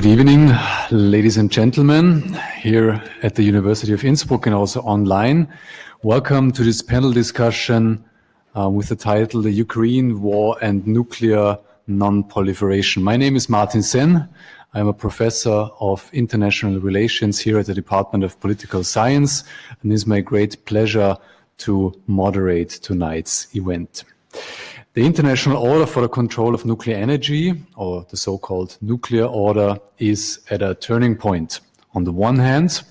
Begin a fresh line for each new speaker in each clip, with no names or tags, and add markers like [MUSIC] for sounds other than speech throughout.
Good evening, ladies and gentlemen, here at the University of Innsbruck and also online. Welcome to this panel discussion uh, with the title The Ukraine War and Nuclear Non-Proliferation. My name is Martin Senn. I'm a professor of international relations here at the Department of Political Science, and it's my great pleasure to moderate tonight's event. The International Order for the Control of Nuclear Energy, or the so-called nuclear order, is at a turning point. On the one hand,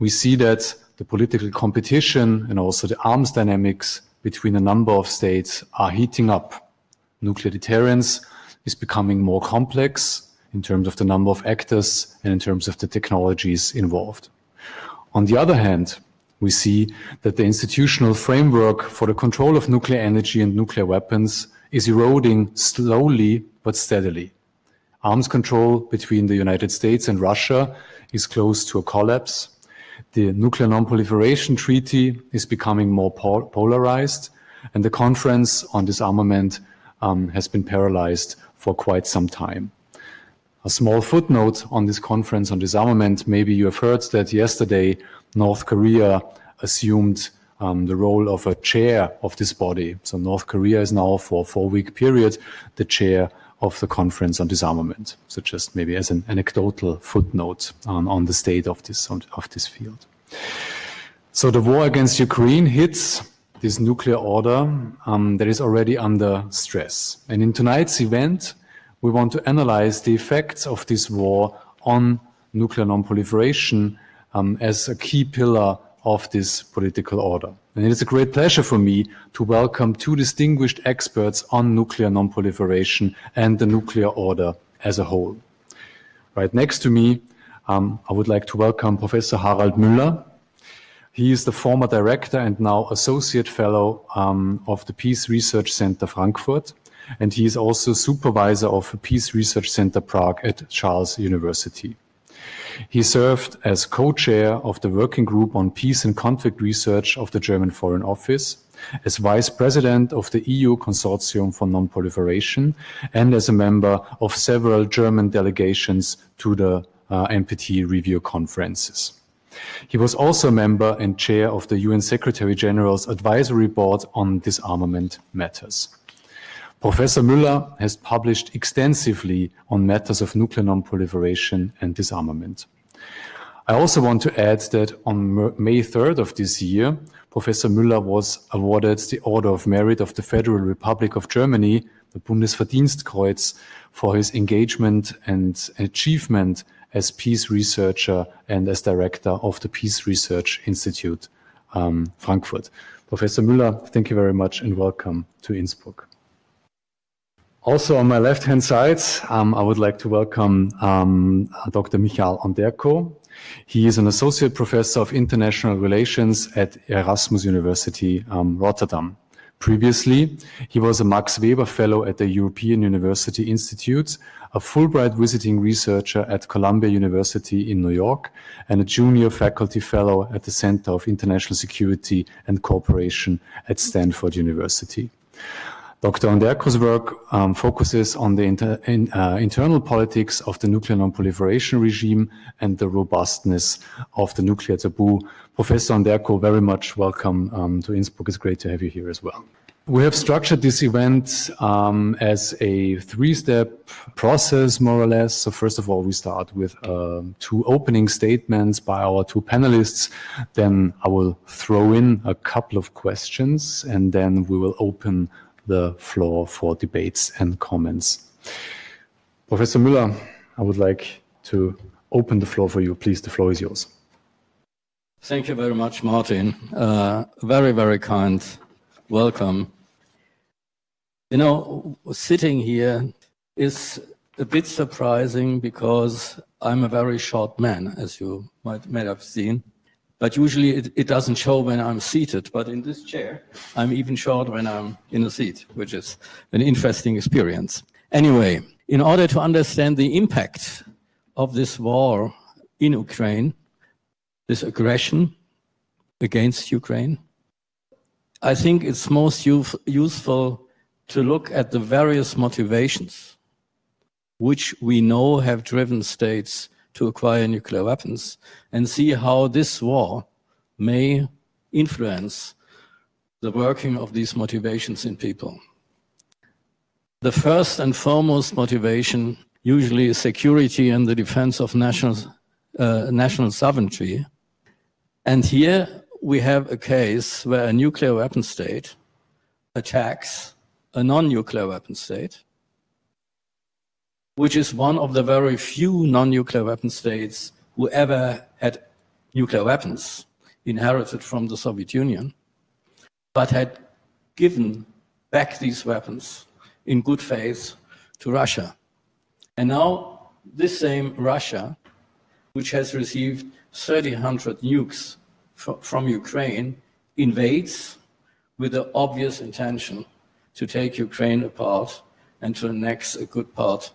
we see that the political competition and also the arms dynamics between a number of states are heating up. Nuclear deterrence is becoming more complex in terms of the number of actors and in terms of the technologies involved. On the other hand, we see that the institutional framework for the control of nuclear energy and nuclear weapons is eroding slowly but steadily. Arms control between the United States and Russia is close to a collapse. The Nuclear Non-Proliferation Treaty is becoming more pol polarized, and the Conference on Disarmament um, has been paralyzed for quite some time. A small footnote on this conference on disarmament, maybe you have heard that yesterday North Korea assumed um, the role of a chair of this body. So North Korea is now for a four-week period the chair of the conference on disarmament. So just maybe as an anecdotal footnote on, on the state of this of this field. So the war against Ukraine hits this nuclear order um, that is already under stress. And in tonight's event, we want to analyze the effects of this war on nuclear non-proliferation um, as a key pillar of this political order. And it is a great pleasure for me to welcome two distinguished experts on nuclear non-proliferation and the nuclear order as a whole. Right next to me, um, I would like to welcome Professor Harald Müller. He is the former director and now associate fellow um, of the Peace Research Center Frankfurt, and he is also supervisor of the Peace Research Center Prague at Charles University. He served as co-chair of the Working Group on Peace and Conflict Research of the German Foreign Office, as vice president of the EU Consortium for Non-Proliferation, and as a member of several German delegations to the uh, NPT review conferences. He was also a member and chair of the UN Secretary General's Advisory Board on Disarmament Matters. Professor Müller has published extensively on matters of nuclear non-proliferation and disarmament. I also want to add that on May 3rd of this year, Professor Müller was awarded the Order of Merit of the Federal Republic of Germany, the Bundesverdienstkreuz, for his engagement and achievement as peace researcher and as director of the Peace Research Institute um, Frankfurt. Professor Müller, thank you very much and welcome to Innsbruck. Also on my left-hand side, um, I would like to welcome um, Dr. Michal Onderco. He is an associate professor of international relations at Erasmus University, um, Rotterdam. Previously, he was a Max Weber Fellow at the European University Institute, a Fulbright visiting researcher at Columbia University in New York, and a junior faculty fellow at the Center of International Security and Cooperation at Stanford University. Dr. Onderco's work um, focuses on the inter in, uh, internal politics of the nuclear non-proliferation regime and the robustness of the nuclear taboo. Professor Onderco, very much welcome um, to Innsbruck. It's great to have you here as well. We have structured this event um, as a three-step process, more or less. So first of all, we start with uh, two opening statements by our two panelists. Then I will throw in a couple of questions, and then we will open the floor for debates and comments. Professor Müller, I would like to open the floor for you. Please, the floor is yours.
Thank you very much, Martin. Uh, very, very kind welcome. You know, sitting here is a bit surprising because I'm a very short man, as you might, might have seen. But usually it, it doesn't show when I'm seated. But in this chair, I'm even short when I'm in a seat, which is an interesting experience. Anyway, in order to understand the impact of this war in Ukraine, this aggression against Ukraine, I think it's most useful to look at the various motivations which we know have driven states to acquire nuclear weapons, and see how this war may influence the working of these motivations in people. The first and foremost motivation usually is security and the defense of national, uh, national sovereignty. And here we have a case where a nuclear weapon state attacks a non-nuclear weapon state, which is one of the very few non-nuclear weapon states who ever had nuclear weapons inherited from the Soviet Union, but had given back these weapons in good faith to Russia. And now this same Russia, which has received 3,000 nukes from Ukraine, invades with the obvious intention to take Ukraine apart and to annex a good part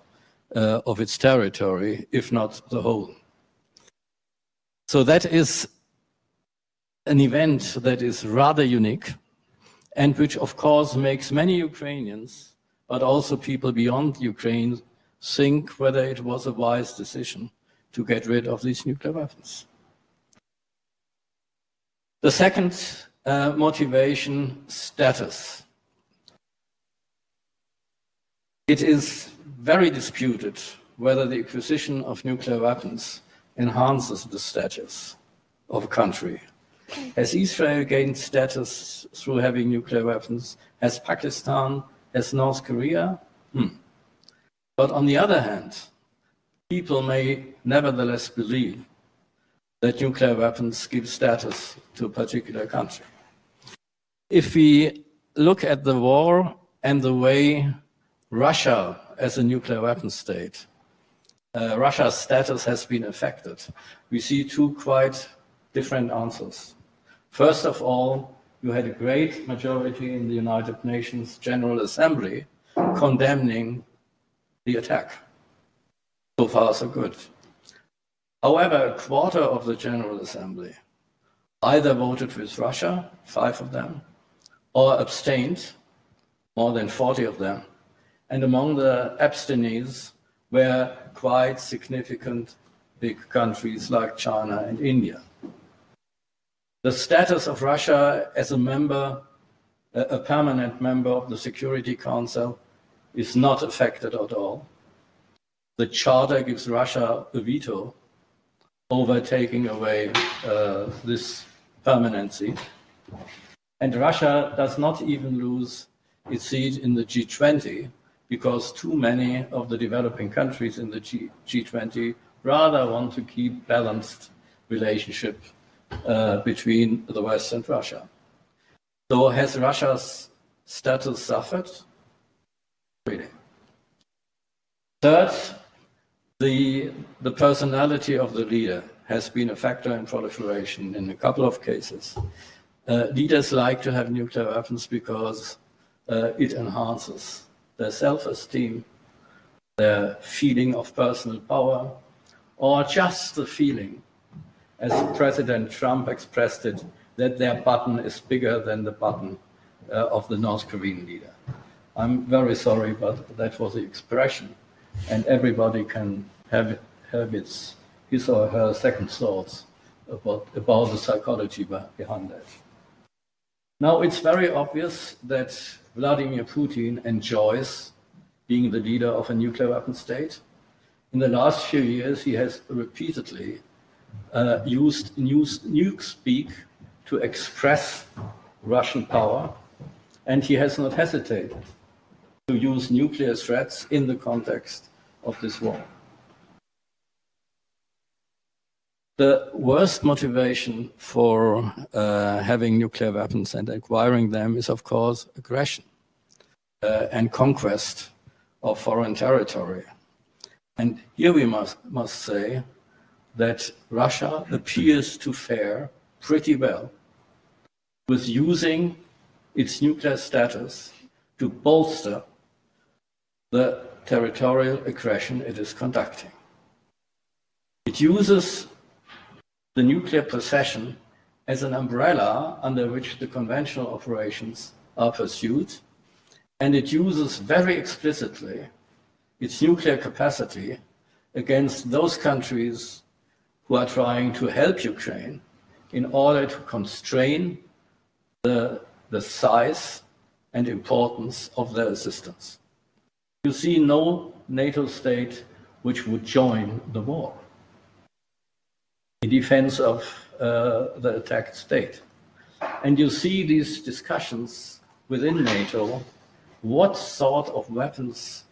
uh, of its territory, if not the whole. So that is an event that is rather unique and which, of course, makes many Ukrainians but also people beyond Ukraine think whether it was a wise decision to get rid of these nuclear weapons. The second uh, motivation, status. It is very disputed whether the acquisition of nuclear weapons enhances the status of a country. Has Israel gained status through having nuclear weapons? Has Pakistan as North Korea. Hmm. But on the other hand, people may nevertheless believe that nuclear weapons give status to a particular country. If we look at the war and the way Russia, as a nuclear weapon state, uh, Russia's status has been affected, we see two quite different answers. First of all, you had a great majority in the United Nations General Assembly condemning the attack. So far, so good. However, a quarter of the General Assembly either voted with Russia, five of them, or abstained, more than 40 of them. And among the abstainees were quite significant big countries like China and India. The status of Russia as a member, a permanent member of the Security Council, is not affected at all. The charter gives Russia a veto over taking away uh, this permanency. And Russia does not even lose its seat in the G20 because too many of the developing countries in the G- G20 rather want to keep balanced relationship uh, between the West and Russia. So has Russia's status suffered? Really. Third, the, the personality of the leader has been a factor in proliferation in a couple of cases. Uh, leaders like to have nuclear weapons because uh, it enhances their self esteem, their feeling of personal power, or just the feeling as President Trump expressed it, that their button is bigger than the button uh, of the North Korean leader. I'm very sorry, but that was the expression, and everybody can have, have its, his or her second thoughts about, about the psychology behind that. Now, it's very obvious that Vladimir Putin enjoys being the leader of a nuclear weapon state. In the last few years, he has repeatedly uh, used news, speak to express Russian power, and he has not hesitated to use nuclear threats in the context of this war. The worst motivation for uh, having nuclear weapons and acquiring them is, of course, aggression uh, and conquest of foreign territory. And here we must, must say that Russia appears to fare pretty well with using its nuclear status to bolster the territorial aggression it is conducting. It uses the nuclear possession as an umbrella under which the conventional operations are pursued, and it uses very explicitly its nuclear capacity against those countries who are trying to help Ukraine in order to constrain the, the size and importance of their assistance. You see no NATO state which would join the war defense of uh, the attacked state. And you see these discussions within NATO what sort of weapons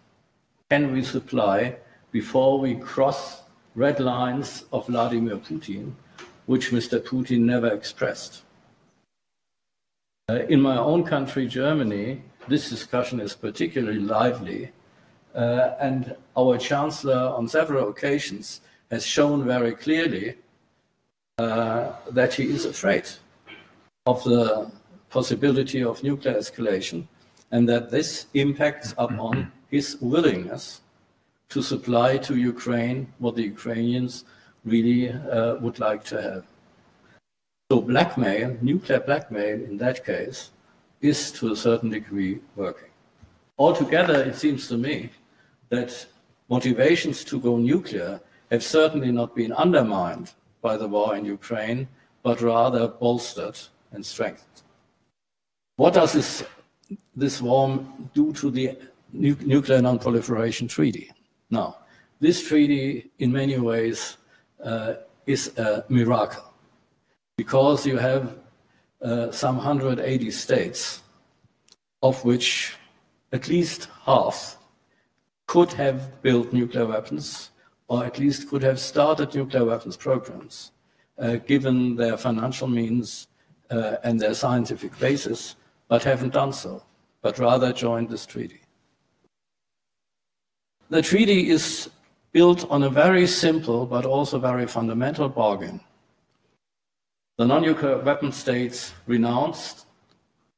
can we supply before we cross red lines of Vladimir Putin, which Mr. Putin never expressed. Uh, in my own country, Germany, this discussion is particularly lively, uh, and our Chancellor, on several occasions, has shown very clearly uh, that he is afraid of the possibility of nuclear escalation and that this impacts upon his willingness to supply to Ukraine what the Ukrainians really uh, would like to have. So blackmail, nuclear blackmail in that case, is to a certain degree working. Altogether, it seems to me that motivations to go nuclear have certainly not been undermined by the war in Ukraine, but rather bolstered and strengthened. What does this, this war do to the nu Nuclear Non-Proliferation Treaty? Now, this treaty, in many ways, uh, is a miracle because you have uh, some 180 states, of which at least half could have built nuclear weapons or at least could have started nuclear weapons programs, uh, given their financial means uh, and their scientific basis, but haven't done so, but rather joined this treaty. The treaty is built on a very simple but also very fundamental bargain. The non nuclear weapon states renounced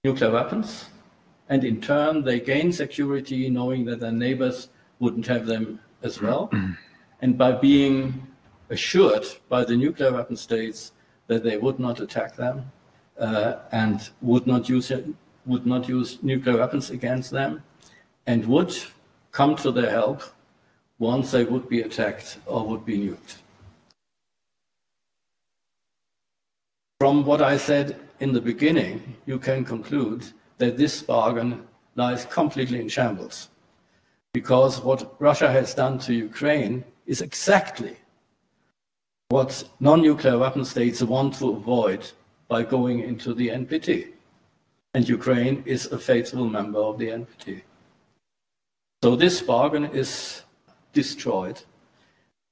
nuclear weapons, and in turn, they gain security knowing that their neighbors wouldn't have them as well. [CLEARS THROAT] and by being assured by the nuclear weapon states that they would not attack them uh, and would not use would not use nuclear weapons against them and would come to their help once they would be attacked or would be nuked. From what I said in the beginning, you can conclude that this bargain lies completely in shambles. Because what Russia has done to Ukraine is exactly what non nuclear weapon states want to avoid by going into the NPT. And Ukraine is a faithful member of the NPT. So this bargain is destroyed.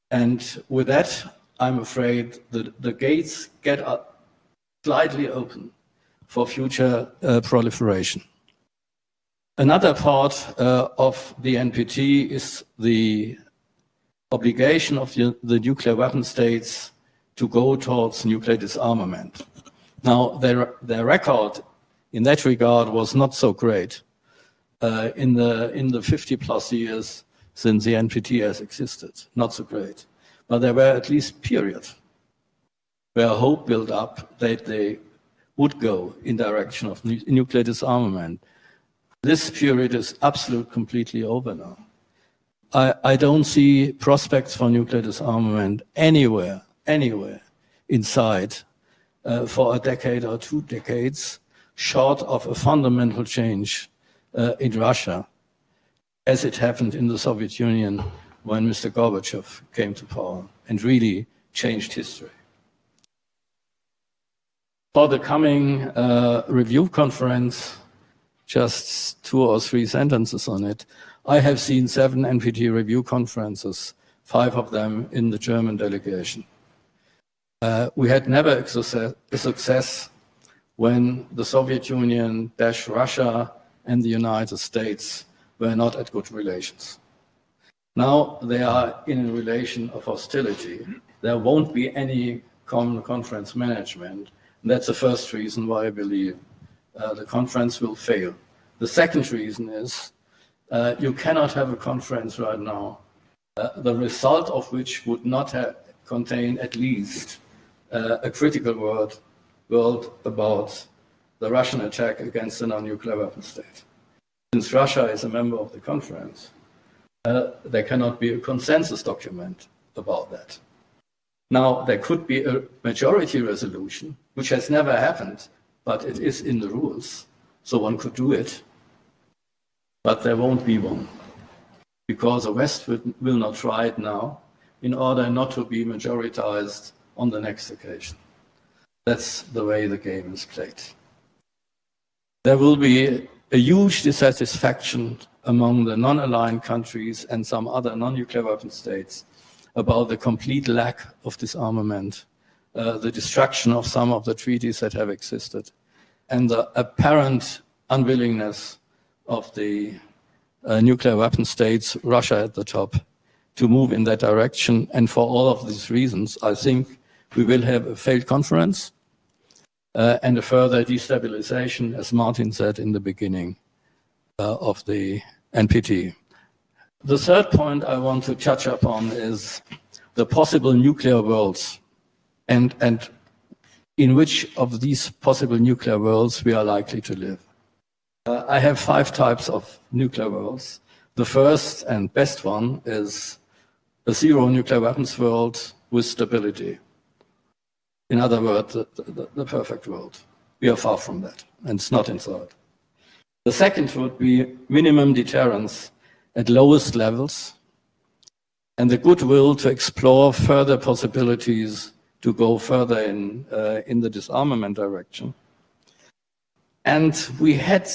And with that, I'm afraid that the gates get slightly open for future uh, proliferation. Another part uh, of the NPT is the obligation of the, the, nuclear weapon states to go towards nuclear disarmament. Now, their, their record in that regard was not so great uh, in, the, in the 50 plus years since the NPT has existed. Not so great. But there were at least periods where hope built up that they would go in direction of nu nuclear disarmament. This period is absolutely completely over now. I, I don't see prospects for nuclear disarmament anywhere, anywhere inside uh, for a decade or two decades, short of a fundamental change uh, in Russia, as it happened in the Soviet Union when Mr. Gorbachev came to power and really changed history. For the coming uh, review conference, just two or three sentences on it. I have seen seven NPT review conferences, five of them in the German delegation. Uh, we had never a success, a success when the Soviet Union, dash Russia, and the United States were not at good relations. Now they are in a relation of hostility. There won't be any common conference management. And that's the first reason why I believe uh, the conference will fail. The second reason is uh, you cannot have a conference right now, uh, the result of which would not contain at least uh, a critical word, about the Russian attack against a non-nuclear weapon state. Since Russia is a member of the conference, uh, there cannot be a consensus document about that. Now, there could be a majority resolution, which has never happened, but it is in the rules, so one could do it. But there won't be one, because the West will not try it now in order not to be majoritized on the next occasion. That's the way the game is played. There will be a huge dissatisfaction among the non-aligned countries and some other non-nuclear weapon states about the complete lack of disarmament, uh, the destruction of some of the treaties that have existed, and the apparent unwillingness of the uh, nuclear weapon states, Russia at the top, to move in that direction. And for all of these reasons, I think we will have a failed conference uh, and a further destabilization, as Martin said in the beginning uh, of the NPT. The third point I want to touch upon is the possible nuclear worlds and, and in which of these possible nuclear worlds we are likely to live. Uh, I have five types of nuclear worlds. The first and best one is a zero nuclear weapons world with stability. In other words, the, the, the perfect world. We are far from that, and it's not inside. The second would be minimum deterrence at lowest levels and the goodwill to explore further possibilities to go further in, uh, in the disarmament direction. And we had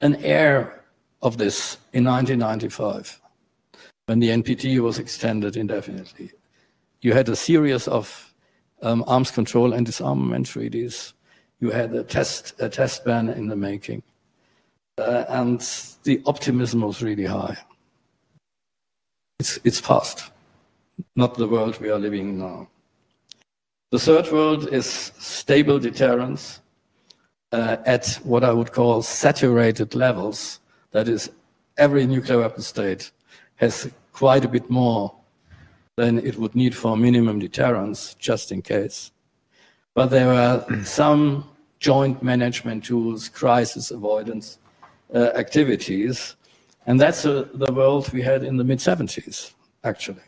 an air of this in 1995 when the NPT was extended indefinitely. You had a series of um, arms control and disarmament treaties. You had a test, a test ban in the making. Uh, and the optimism was really high. It's, it's past, not the world we are living in now. The third world is stable deterrence at what I would call saturated levels. That is, every nuclear weapon state has quite a bit more than it would need for minimum deterrence, just in case. But there are [CLEARS THROAT] some joint management tools, crisis avoidance uh, activities, and that's uh, the world we had in the mid 70s, actually.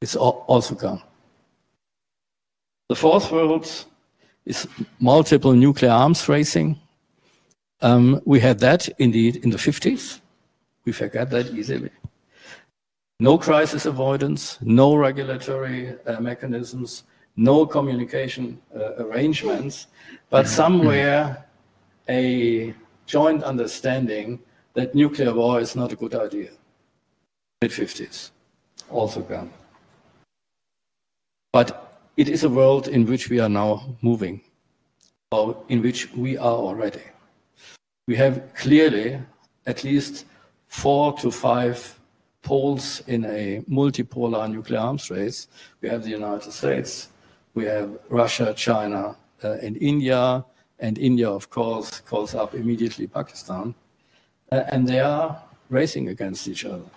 It's also gone. The fourth world is multiple nuclear arms racing. Um, we had that indeed in the 50s. We forget that easily no crisis avoidance, no regulatory uh, mechanisms, no communication uh, arrangements, but somewhere a joint understanding that nuclear war is not a good idea. Mid 50s, also gone. But it is a world in which we are now moving, or in which we are already. We have clearly at least four to five poles in a multipolar nuclear arms race. We have the United States, we have Russia, China, uh, and India, and India, of course, calls up immediately Pakistan, uh, and they are racing against each other.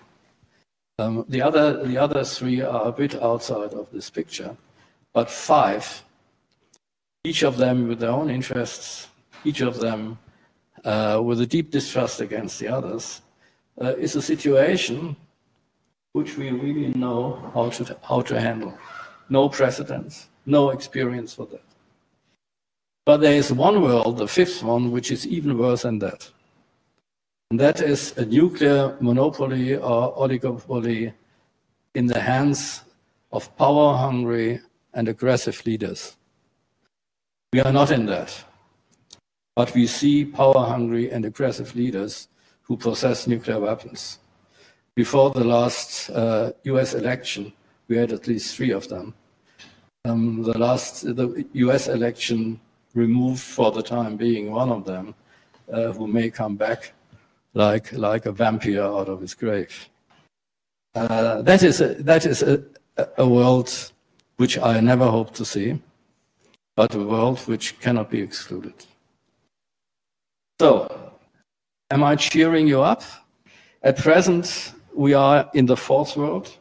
Um, the, other, the other three are a bit outside of this picture, but five, each of them with their own interests, each of them uh, with a deep distrust against the others, uh, is a situation which we really know how to, how to handle. No precedents, no experience for that. But there is one world, the fifth one, which is even worse than that. And that is a nuclear monopoly or oligopoly in the hands of power hungry and aggressive leaders. We are not in that. But we see power hungry and aggressive leaders who possess nuclear weapons. Before the last uh, US election, we had at least three of them. Um, the last, the US election removed for the time being one of them, uh, who may come back like, like a vampire out of his grave. Uh, that is, a, that is a, a world which I never hope to see, but a world which cannot be excluded. So, am I cheering you up? At present, we are in the fourth world.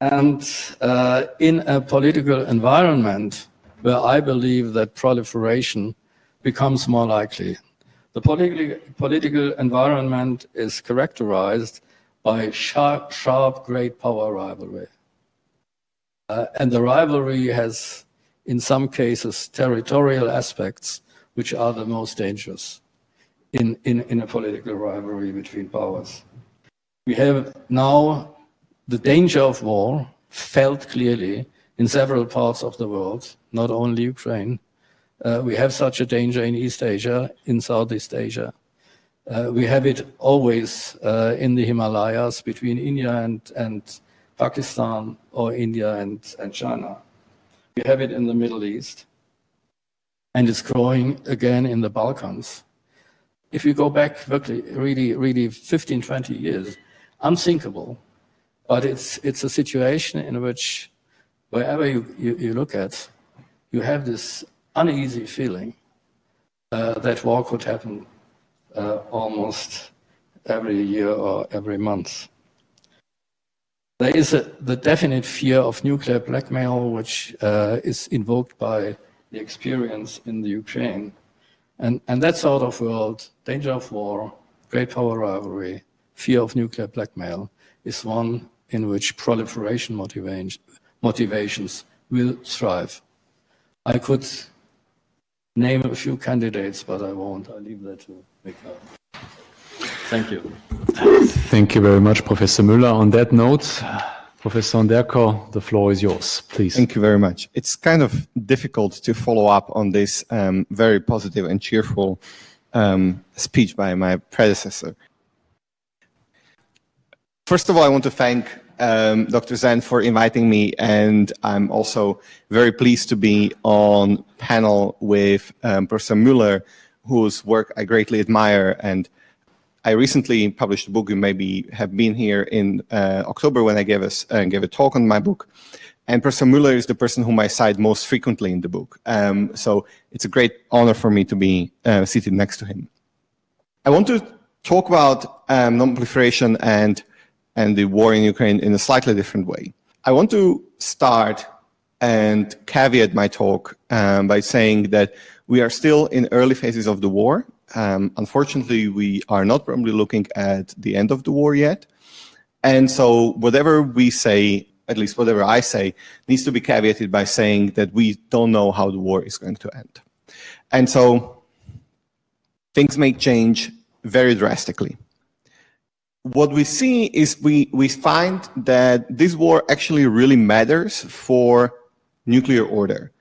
And uh, in a political environment where I believe that proliferation becomes more likely. The political, political environment is characterized by sharp, sharp great power rivalry. Uh, and the rivalry has, in some cases, territorial aspects, which are the most dangerous in, in, in a political rivalry between powers. We have now the danger of war felt clearly in several parts of the world, not only Ukraine. Uh, we have such a danger in East Asia, in Southeast Asia. Uh, we have it always uh, in the Himalayas between India and, and Pakistan or India and, and China. We have it in the Middle East. And it's growing again in the Balkans. If you go back really, really, really 15, 20 years, unthinkable. But it's, it's a situation in which wherever you, you, you look at, you have this uneasy feeling uh, that war could happen uh, almost every year or every month. There is a, the definite fear of nuclear blackmail, which uh, is invoked by the experience in the Ukraine. And, and that sort of world, danger of war, great power rivalry, fear of nuclear blackmail, is one in which proliferation motivation, motivations will thrive. I could name a few candidates, but I won't. I leave that to Mikhail. Thank you.
Thank you very much, Professor Müller. On that note, Professor Onderco, the floor is yours, please.
Thank you very much. It's kind of difficult to follow up on this um, very positive and cheerful um, speech by my predecessor. First of all, I want to thank um, Dr. Senn for inviting me, and I'm also very pleased to be on panel with um, Professor Müller, whose work I greatly admire. And I recently published a book. You maybe have been here in uh, October when I gave us uh, gave a talk on my book. And Professor Müller is the person whom I cite most frequently in the book. Um, so it's a great honor for me to be uh, seated next to him. I want to talk about um, non-proliferation and and the war in Ukraine in a slightly different way. I want to start and caveat my talk um, by saying that we are still in early phases of the war. Um, unfortunately, we are not probably looking at the end of the war yet. And so whatever we say, at least whatever I say, needs to be caveated by saying that we don't know how the war is going to end. And so things may change very drastically what we see is we, we find that this war actually really matters for nuclear order.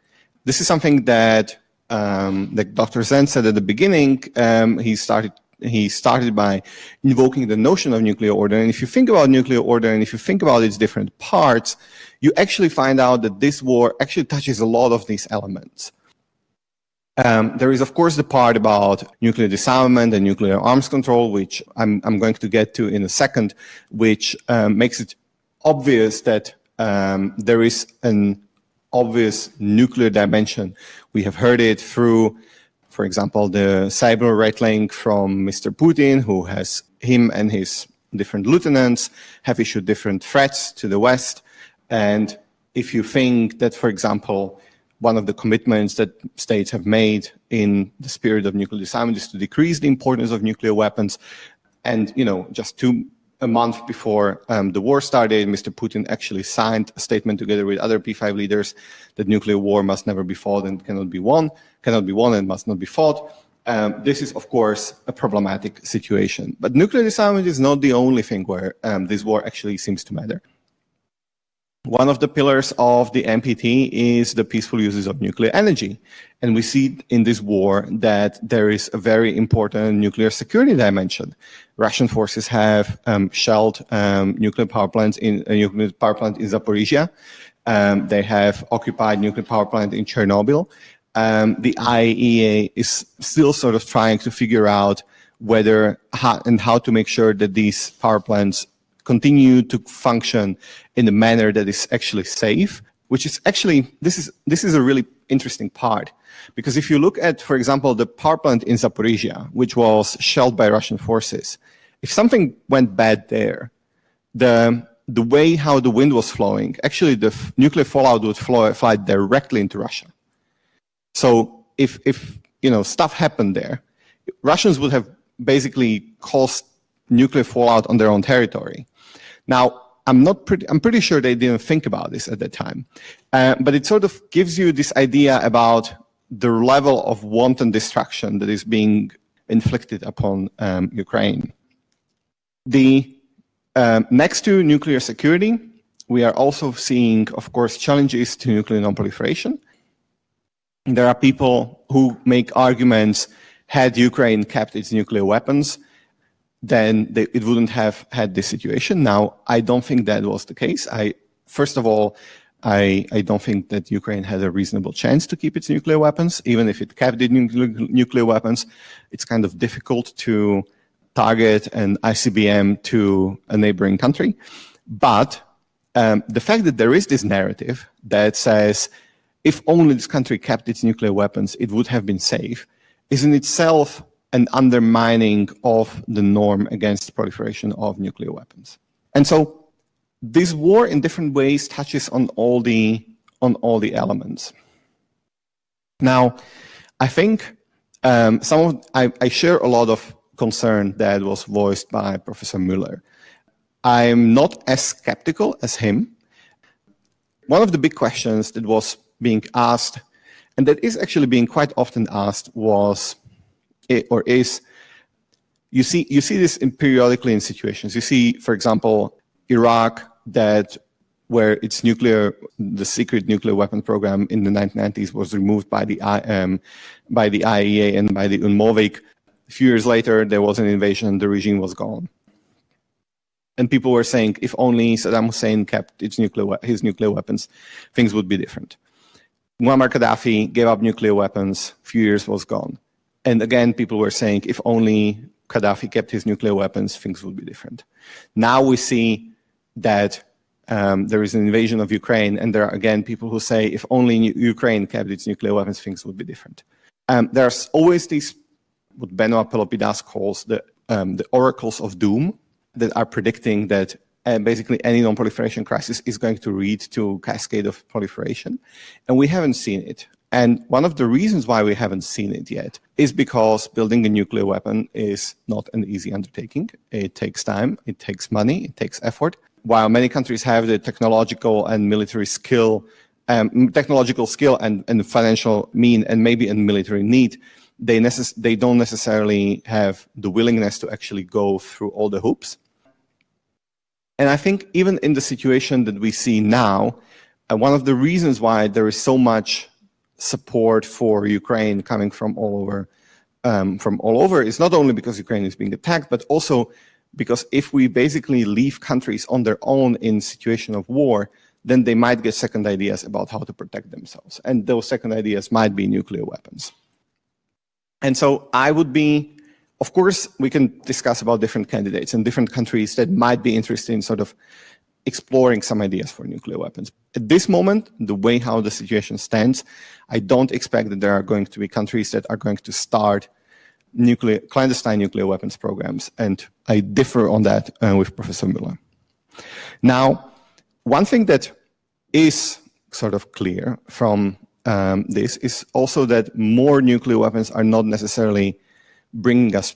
This is something that, um, that Dr. Senn said at the beginning. Um, he started he started by invoking the notion of nuclear order. And if you think about nuclear order and if you think about its different parts, you actually find out that this war actually touches a lot of these elements. Um, there is, of course, the part about nuclear disarmament and nuclear arms control, which I'm, I'm going to get to in a second, which um, makes it obvious that um, there is an obvious nuclear dimension. We have heard it through, for example, the cyber rattling from Mr. Putin, who has him and his different lieutenants have issued different threats to the West. And if you think that, for example, one of the commitments that states have made in the spirit of nuclear disarmament is to decrease the importance of nuclear weapons. And, you know, just two, a month before um, the war started, Mr. Putin actually signed a statement together with other P5 leaders that nuclear war must never be fought and cannot be won, cannot be won and must not be fought. Um, this is, of course, a problematic situation. But nuclear disarmament is not the only thing where um, this war actually seems to matter. One of the pillars of the NPT is the peaceful uses of nuclear energy. And we see in this war that there is a very important nuclear security dimension. Russian forces have um, shelled um, nuclear power plants in a uh, nuclear power plant in Zaporizhia. Um, they have occupied nuclear power plant in Chernobyl. Um, the IAEA is still sort of trying to figure out whether how, and how to make sure that these power plants continue to function in a manner that is actually safe, which is actually, this is, this is a really interesting part. Because if you look at, for example, the power plant in Zaporizhia, which was shelled by Russian forces, if something went bad there, the, the way how the wind was flowing, actually the nuclear fallout would flow, fly directly into Russia. So if, if, you know, stuff happened there, Russians would have basically caused nuclear fallout on their own territory. Now, I'm not pretty, I'm pretty sure they didn't think about this at that time. Uh, but it sort of gives you this idea about the level of wanton destruction that is being inflicted upon um, Ukraine. The um, next to nuclear security, we are also seeing, of course, challenges to nuclear non-proliferation. There are people who make arguments had Ukraine kept its nuclear weapons, then they, it wouldn't have had this situation. Now, I don't think that was the case. I, first of all, I, I don't think that Ukraine had a reasonable chance to keep its nuclear weapons. Even if it kept its nuclear weapons, it's kind of difficult to target an ICBM to a neighboring country. But um, the fact that there is this narrative that says if only this country kept its nuclear weapons, it would have been safe, is in itself an undermining of the norm against proliferation of nuclear weapons. And so this war in different ways touches on all the on all the elements. Now, I think um, some of I, I, share a lot of concern that was voiced by Professor Müller. I'm not as skeptical as him. One of the big questions that was being asked, and that is actually being quite often asked, was or is you see you see this periodically in situations. You see, for example, Iraq that where its nuclear the secret nuclear weapon program in the 1990s was removed by the um, by the IAEA and by the UNMOVIC. A few years later, there was an invasion. The regime was gone. And people were saying, if only Saddam Hussein kept its nuclear his nuclear weapons, things would be different. Muammar Gaddafi gave up nuclear weapons. A few years was gone. And again, people were saying if only Gaddafi kept his nuclear weapons, things would be different. Now we see that um, there is an invasion of Ukraine, and there are again people who say if only Ukraine kept its nuclear weapons, things would be different. Um, there's always these, what Benoit Pelopidas calls the, um, the oracles of doom that are predicting that uh, basically any non-proliferation crisis is going to lead to cascade of proliferation, and we haven't seen it. And one of the reasons why we haven't seen it yet is because building a nuclear weapon is not an easy undertaking. It takes time, it takes money, it takes effort. While many countries have the technological and military skill, um, technological skill and, and financial mean and maybe a military need, they, necess- they don't necessarily have the willingness to actually go through all the hoops. And I think even in the situation that we see now, uh, one of the reasons why there is so much support for Ukraine coming from all over, um, from all over is not only because Ukraine is being attacked, but also because if we basically leave countries on their own in situation of war, then they might get second ideas about how to protect themselves. And those second ideas might be nuclear weapons. And so I would be, of course, we can discuss about different candidates and different countries that might be interested in sort of exploring some ideas for nuclear weapons. At this moment, the way how the situation stands, I don't expect that there are going to be countries that are going to start nuclear, clandestine nuclear weapons programs, and I differ on that uh, with Professor Müller. Now, one thing that is sort of clear from um, this is also that more nuclear weapons are not necessarily bringing us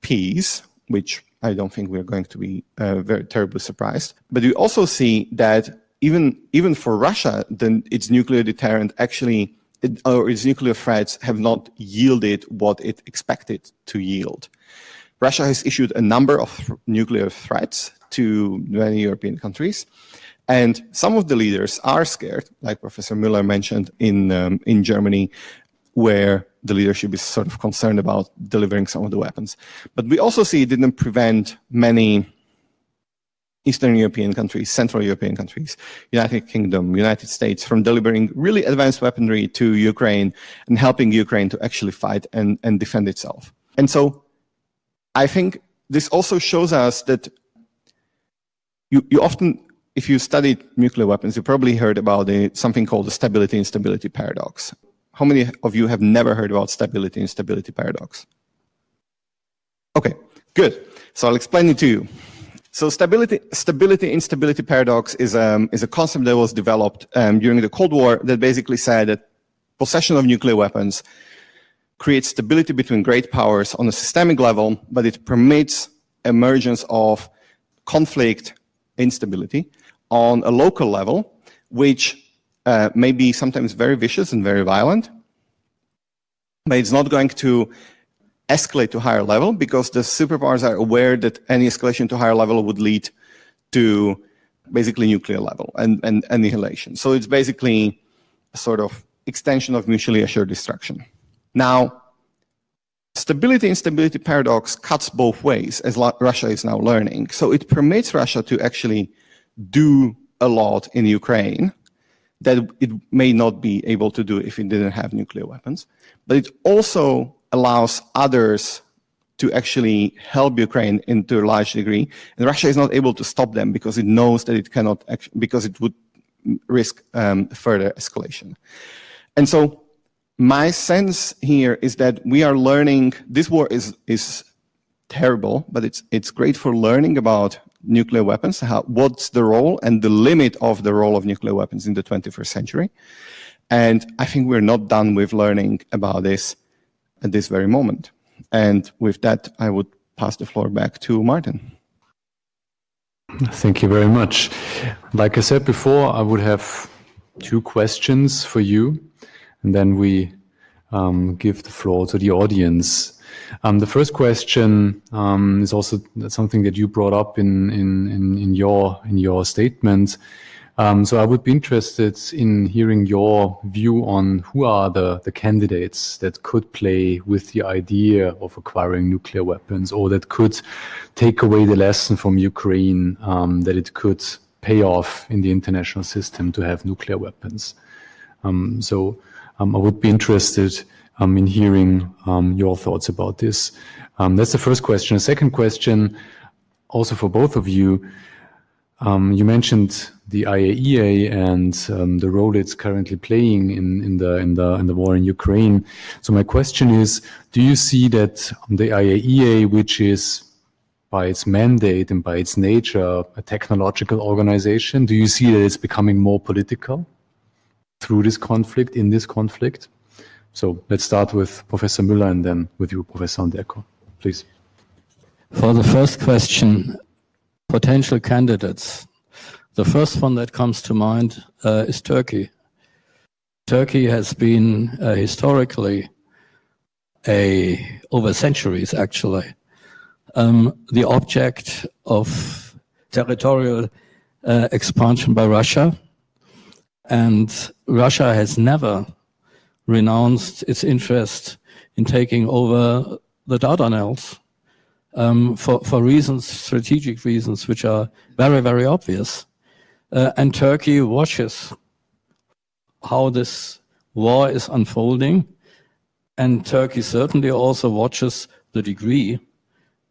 peace, which I don't think we're going to be uh, very terribly surprised. But we also see that even even for Russia, then its nuclear deterrent actually it, or its nuclear threats have not yielded what it expected to yield. Russia has issued a number of th- nuclear threats to many European countries, and some of the leaders are scared, like Professor Müller mentioned in um, in Germany, where the leadership is sort of concerned about delivering some of the weapons. But we also see it didn't prevent many Eastern European countries, Central European countries, United Kingdom, United States from delivering really advanced weaponry to Ukraine and helping Ukraine to actually fight and, and defend itself. And so I think this also shows us that you, you often, if you studied nuclear weapons, you probably heard about something called the stability instability paradox. How many of you have never heard about stability instability paradox? Okay, good. So I'll explain it to you. So stability, stability instability paradox is, um, is a concept that was developed um, during the Cold War that basically said that possession of nuclear weapons creates stability between great powers on a systemic level, but it permits emergence of conflict instability on a local level, which uh, may be sometimes very vicious and very violent, but it's not going to escalate to higher level because the superpowers are aware that any escalation to higher level would lead to basically nuclear level and, and annihilation. So it's basically a sort of extension of mutually assured destruction. Now, stability instability paradox cuts both ways, as Russia is now learning. So it permits Russia to actually do a lot in Ukraine that it may not be able to do if it didn't have nuclear weapons. But it also allows others to actually help Ukraine in to a large degree. And Russia is not able to stop them because it knows that it cannot, because it would risk um, further escalation. And so my sense here is that we are learning, this war is, is terrible, but it's, it's great for learning about nuclear weapons, how, what's the role and the limit of the role of nuclear weapons in the 21st century. And I think we're not done with learning about this at this very moment. And with that, I would pass the floor back to Martin.
Thank you very much. Like I said before, I would have two questions for you, and then we um, give the floor to the audience. Um, the first question um, is also something that you brought up in in in, in your in your statement. Um, so I would be interested in hearing your view on who are the, the candidates that could play with the idea of acquiring nuclear weapons or that could take away the lesson from Ukraine um, that it could pay off in the international system to have nuclear weapons. Um, so um, I would be interested um, in hearing um, your thoughts about this. Um, that's the first question. The second question, also for both of you, um, you mentioned the IAEA and um, the role it's currently playing in, in, the in the in the war in Ukraine. So my question is: Do you see that the IAEA, which is by its mandate and by its nature a technological organization, do you see that it's becoming more political through this conflict in this conflict? So let's start with Professor Müller and then with you, Professor Onderco, please.
For the first question, potential candidates. The first one that comes to mind uh, is Turkey. Turkey has been uh, historically a over centuries actually um, the object of territorial uh, expansion by Russia, and Russia has never renounced its interest in taking over the Dardanelles um, for, for reasons, strategic reasons, which are very, very obvious. Uh, and Turkey watches how this war is unfolding. And Turkey certainly also watches the degree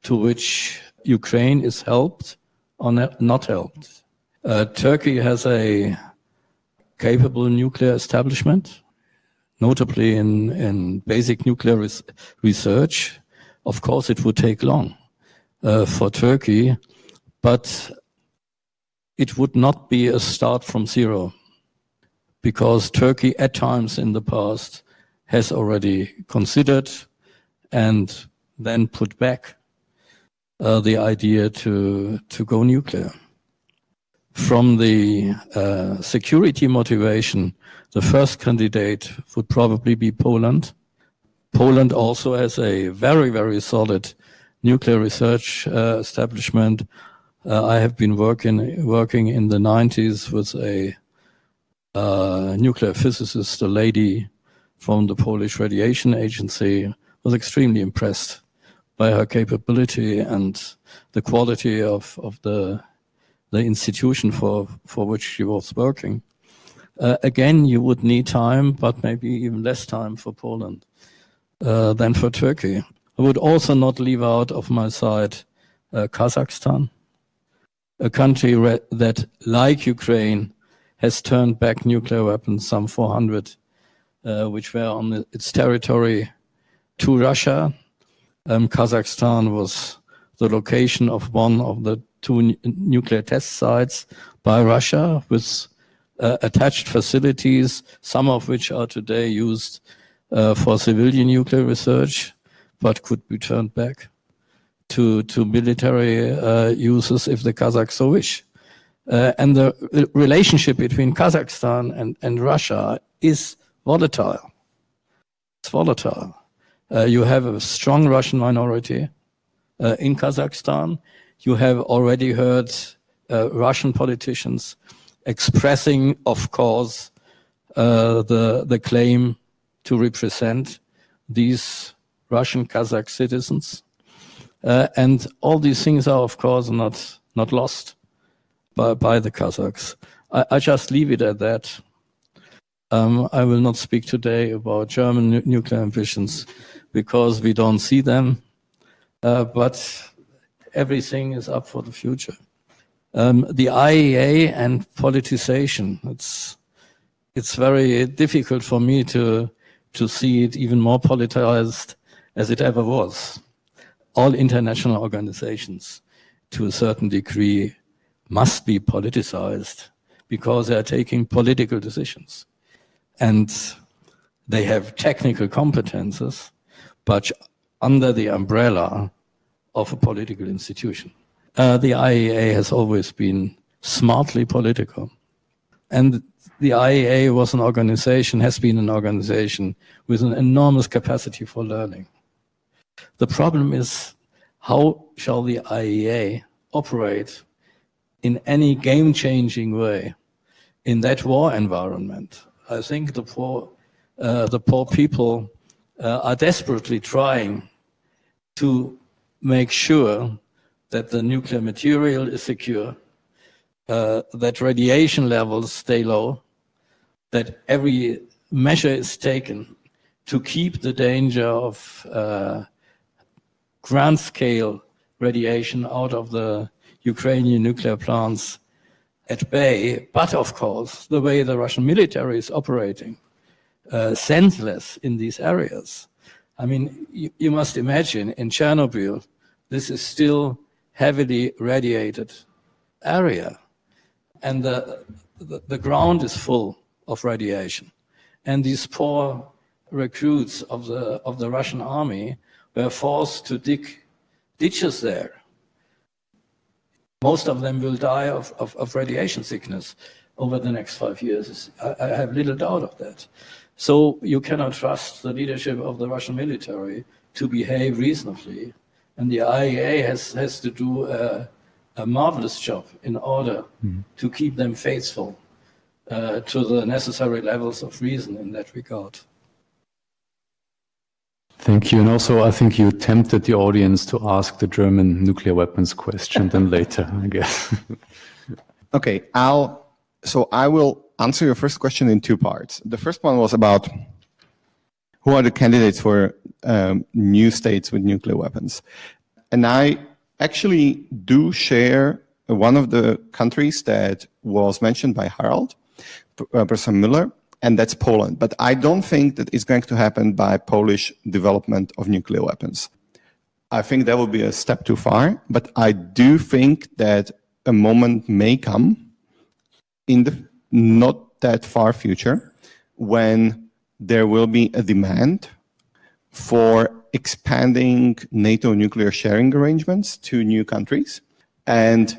to which Ukraine is helped or not helped. Uh, Turkey has a capable nuclear establishment notably in, in basic nuclear res research. Of course, it would take long uh, for Turkey, but it would not be a start from zero because Turkey at times in the past has already considered and then put back uh, the idea to, to go nuclear. From the uh, security motivation, the first candidate would probably be Poland. Poland also has a very, very solid nuclear research uh, establishment. Uh, I have been working working in the 90s with a uh, nuclear physicist, a lady from the Polish Radiation Agency. Was extremely impressed by her capability and the quality of, of the the institution for, for which she was working. Uh, again, you would need time, but maybe even less time for Poland uh, than for Turkey. I would also not leave out of my side uh, Kazakhstan, a country that, like Ukraine, has turned back nuclear weapons, some 400, uh, which were on its territory, to Russia. Um, Kazakhstan was the location of one of the two nuclear test sites by Russia with uh, attached facilities, some of which are today used uh, for civilian nuclear research, but could be turned back to, to military uh, uses if the Kazakhs so wish. Uh, and the relationship between Kazakhstan and, and Russia is volatile. It's volatile. Uh, you have a strong Russian minority uh, in Kazakhstan. You have already heard Russian politicians expressing, of course, uh, the, the claim to represent these Russian Kazakh citizens. Uh, and all these things are, of course, not, not lost by, by the Kazakhs. I, I just leave it at that. Um, I will not speak today about German nu nuclear ambitions because we don't see them, uh, but everything is up for the future. Um, the IAEA and politicization, it's, it's very difficult for me to, to see it even more politicized as it ever was. All international organizations, to a certain degree, must be politicized because they are taking political decisions. And they have technical competences, but under the umbrella of a political institution. Uh, the IAEA has always been smartly political. And the IAEA was an organization, has been an organization with an enormous capacity for learning. The problem is how shall the IAEA operate in any game changing way in that war environment. I think the poor, uh, the poor people uh, are desperately trying to make sure that the nuclear material is secure, uh, that radiation levels stay low, that every measure is taken to keep the danger of uh, grand scale radiation out of the Ukrainian nuclear plants at bay. But of course, the way the Russian military is operating, uh, senseless in these areas. I mean, you, you must imagine in Chernobyl, this is still heavily radiated area. And the, the, the, ground is full of radiation. And these poor recruits of the, of the Russian army were forced to dig ditches there most of them will die of, of, of radiation sickness over the next five years. I, I, have little doubt of that. So you cannot trust the leadership of the Russian military to behave reasonably. And the IAEA has, has to do a, a marvelous job in order mm. to keep them faithful uh, to the necessary levels of reason in that regard.
Thank you. And also, I think you tempted the audience to ask the German nuclear weapons question then [LAUGHS] later, I guess. [LAUGHS]
okay, I'll, so I will answer your first question in two parts. The first one was about who are the candidates for um, new states with nuclear weapons. And I actually do share one of the countries that was mentioned by Harald, uh, Professor Müller, and that's Poland. But I don't think that it's going to happen by Polish development of nuclear weapons. I think that would be a step too far, but I do think that a moment may come in the not that far future when there will be a demand for expanding NATO nuclear sharing arrangements to new countries. And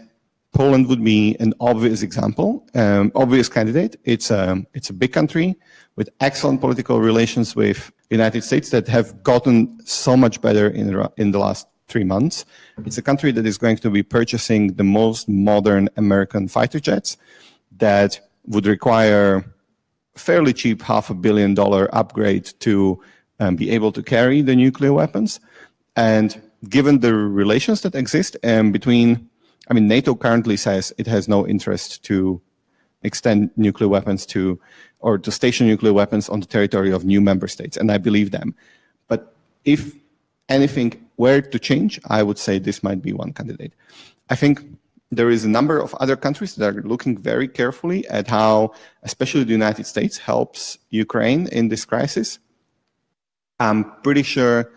Poland would be an obvious example, um, obvious candidate. It's a, it's a big country with excellent political relations with the United States that have gotten so much better in, in the last three months. It's a country that is going to be purchasing the most modern American fighter jets that would require fairly cheap half a billion dollar upgrade to um, be able to carry the nuclear weapons. And given the relations that exist um, between I mean, NATO currently says it has no interest to extend nuclear weapons to or to station nuclear weapons on the territory of new member states, and I believe them. But if anything were to change, I would say this might be one candidate. I think there is a number of other countries that are looking very carefully at how, especially the United States, helps Ukraine in this crisis. I'm pretty sure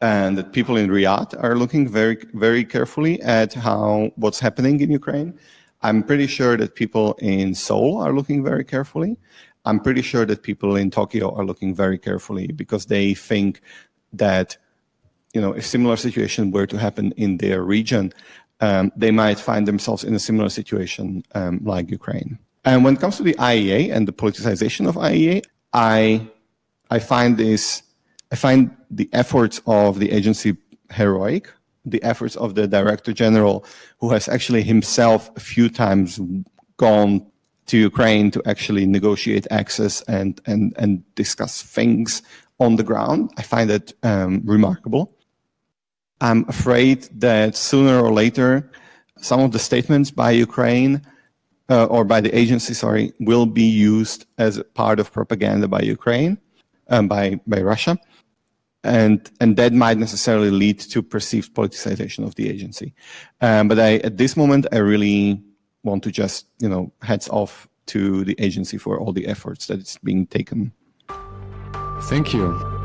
and that people in Riyadh are looking very, very carefully at how what's happening in Ukraine. I'm pretty sure that people in Seoul are looking very carefully. I'm pretty sure that people in Tokyo are looking very carefully because they think that, you know, if similar situation were to happen in their region, um, they might find themselves in a similar situation um, like Ukraine. And when it comes to the IAEA and the politicization of IAEA, I I find this I find the efforts of the agency heroic. The efforts of the director general, who has actually himself a few times gone to Ukraine to actually negotiate access and and and discuss things on the ground. I find that um, remarkable. I'm afraid that sooner or later, some of the statements by Ukraine uh, or by the agency, sorry, will be used as part of propaganda by Ukraine, um, by by Russia, and and that might necessarily lead to perceived politicization of the agency. Um, but I, at this moment, I really want to just you know heads off to the agency for all the efforts that it's being taken.
Thank you.